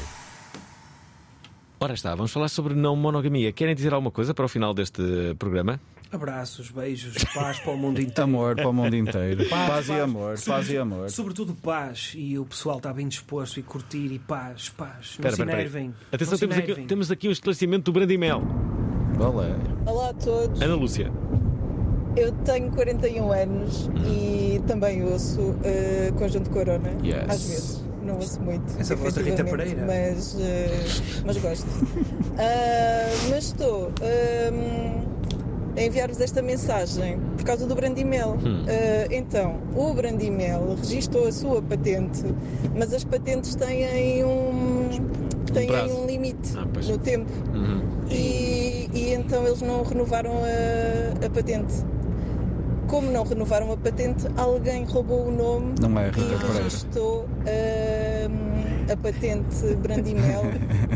Ora está, vamos falar sobre não monogamia. Querem dizer alguma coisa para o final deste programa? Abraços, beijos, paz para o mundo inteiro. Amor para o mundo inteiro. Paz e amor, paz e amor. Sobretudo paz. E o pessoal está bem disposto e curtir e paz, paz. Não se enervem. Atenção, Não se temos aqui, temos aqui um esclarecimento do Brandimel. Olé. Olá a todos, Ana Lúcia. eu tenho 41 anos e também ouço eh, Conjunto Corona, Yes. às vezes. Não ouço muito, Essa voz da Rita Pereira. Mas, eh, mas gosto. Ah, mas estou a enviar-vos esta mensagem por causa do Brandimel. Hum. Ah, então, o Brandimel registrou a sua patente, mas as patentes têm um, têm um limite Ah, no tempo. Uhum. E, e então eles não renovaram a, a patente. Como não renovaram a patente, alguém roubou o nome Não é Rita e registou hum, a patente Brandimel,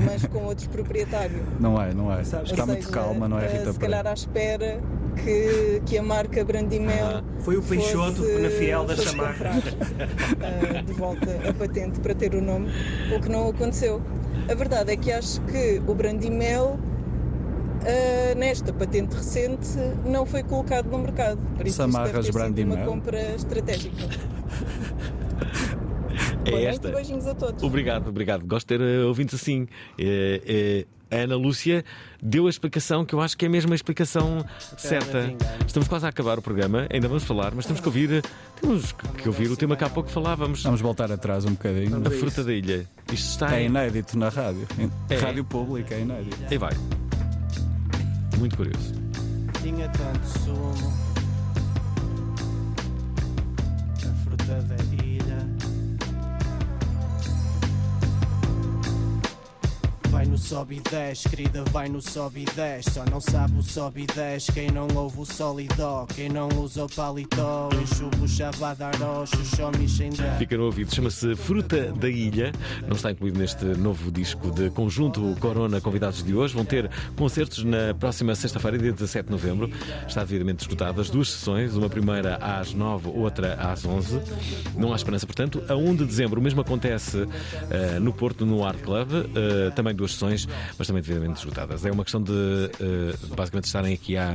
mas com outros proprietários. Não é, não é. Ou Está muito seja, calma, não é Rita Se calhar à espera que, que a marca Brandimel Foi o Peixoto fosse- na Fiel Samarras. comprar, eh, de volta a patente para ter o nome, o que não aconteceu. A verdade é que acho que o Brandimel Uh, nesta patente recente não foi colocado no mercado. Por isso isto Samarras deve ter sido uma Brandimel. compra estratégica. É Boa noite esta. beijinhos a todos. Obrigado, obrigado. Gosto de ter eh, ouvintes assim. Eh, eh, a Ana Lúcia deu a explicação que eu acho que é mesmo a explicação certa. Estamos quase a acabar o programa, ainda vamos falar, mas temos que ouvir, temos que ouvir o tema que há pouco falávamos. Vamos voltar atrás um bocadinho. A fruta da ilha. Isto está É em- inédito na rádio. É. Rádio pública é inédito. E vai. Muito curioso. Tinha tanto sumo Vai no sobe e desce, querida, vai no sobe e desce Só não sabe o sobe e desce Quem não ouve o sol e dó Quem não usa o paletó Enxo o chavadaro, xuxó, mixendé Fica no ouvido, chama-se Fruta da Ilha. Não está incluído neste novo disco de conjunto Corona. Convidados de hoje vão ter concertos na próxima sexta-feira, dia 17 de novembro. Está devidamente esgotado as duas sessões, uma primeira às 9, outra às 11. Não há esperança, portanto. A 1 de dezembro, o mesmo acontece eh, no Porto, no Art Club. eh, também duas sessões, mas também devidamente esgotadas. É uma questão de eh, basicamente estarem aqui à,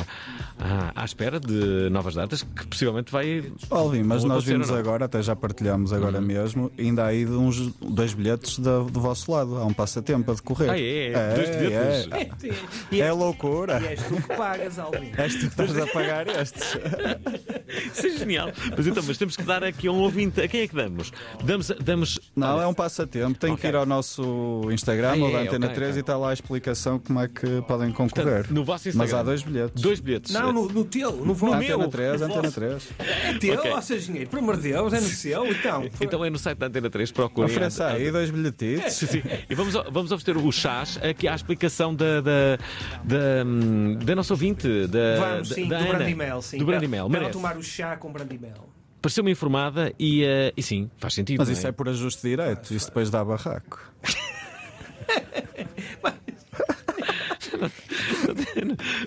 à, à espera de novas datas, que possivelmente vai. Alvin, mas nós vimos ou não. agora, até já partilhámos agora mesmo, ainda há aí de uns dois bilhetes da- do vosso lado. Há um passatempo a decorrer. Ah, é? Dois bilhetes? É, é loucura. E és tu que pagas, Alvin. És tu que estás a pagar estes. Isso é genial. Mas então, mas temos que dar aqui a um ouvinte. A quem é que damos? Damos. damos... Não, é um passatempo. Tem que ir ao nosso Instagram Ah, ou é, da Antena ok, 3 e está lá a explicação como é que podem concorrer. Portanto, no vosso Mas Instagram. há dois bilhetes. Dois bilhetes. Não, no, no teu, no vosso. Antena 3, No Antena vosso. 3. É teu, Ok. ó, seu dinheiro, pelo amor de Deus, é no seu, então. Então é no site da Antena 3, procurem. Ofereça aí dois bilhetitos. Sim, sim. E vamos, vamos oferecer o chás aqui à explicação da, da, da, da nossa ouvinte, da, Vamos, da, sim, da do Ana. Brandimel, sim. Do Brandimel, merece. tomar o chá com Brandimel. Pareceu-me informada e, eh, e sim, faz sentido. Mas isso é por ajuste direto, isso depois dá barraco.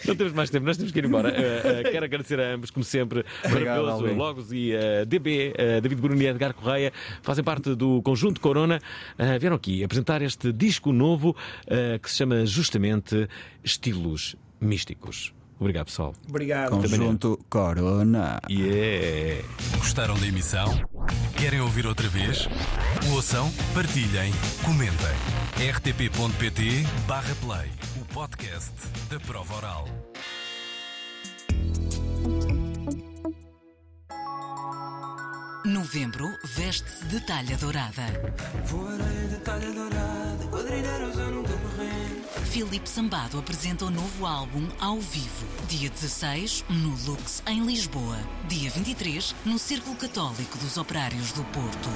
Não temos mais tempo, nós temos que ir embora. Uh, uh, quero agradecer a ambos, como sempre, Obrigado, Maravilhoso. Logos e uh, DB, uh, David Bruno e Edgar Correia, fazem parte do conjunto Corona. Uh, vieram aqui apresentar este disco novo uh, que se chama justamente Estilos Místicos. Obrigado, pessoal. Obrigado. Conjunto Corona. Yeah. Gostaram da emissão? Querem ouvir outra vez? Ouçam, partilhem, comentem. rtp.pt barra play, o podcast da prova oral. Novembro veste-se de talha dourada. Voarei de talha dourada, quadrilheiros eu nunca. Filipe Sambado apresenta o novo álbum ao vivo. Dia 16, no Lux, em Lisboa. Dia 23, no Círculo Católico dos Operários do Porto.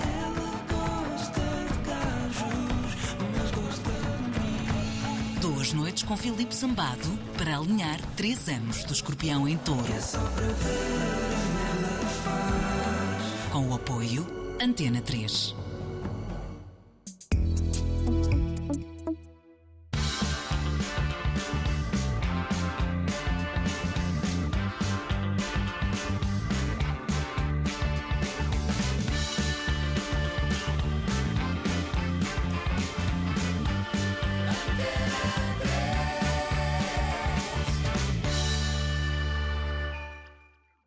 Duas noites com Filipe Sambado para alinhar três anos do Escorpião em Touro. Com o apoio Antena 3.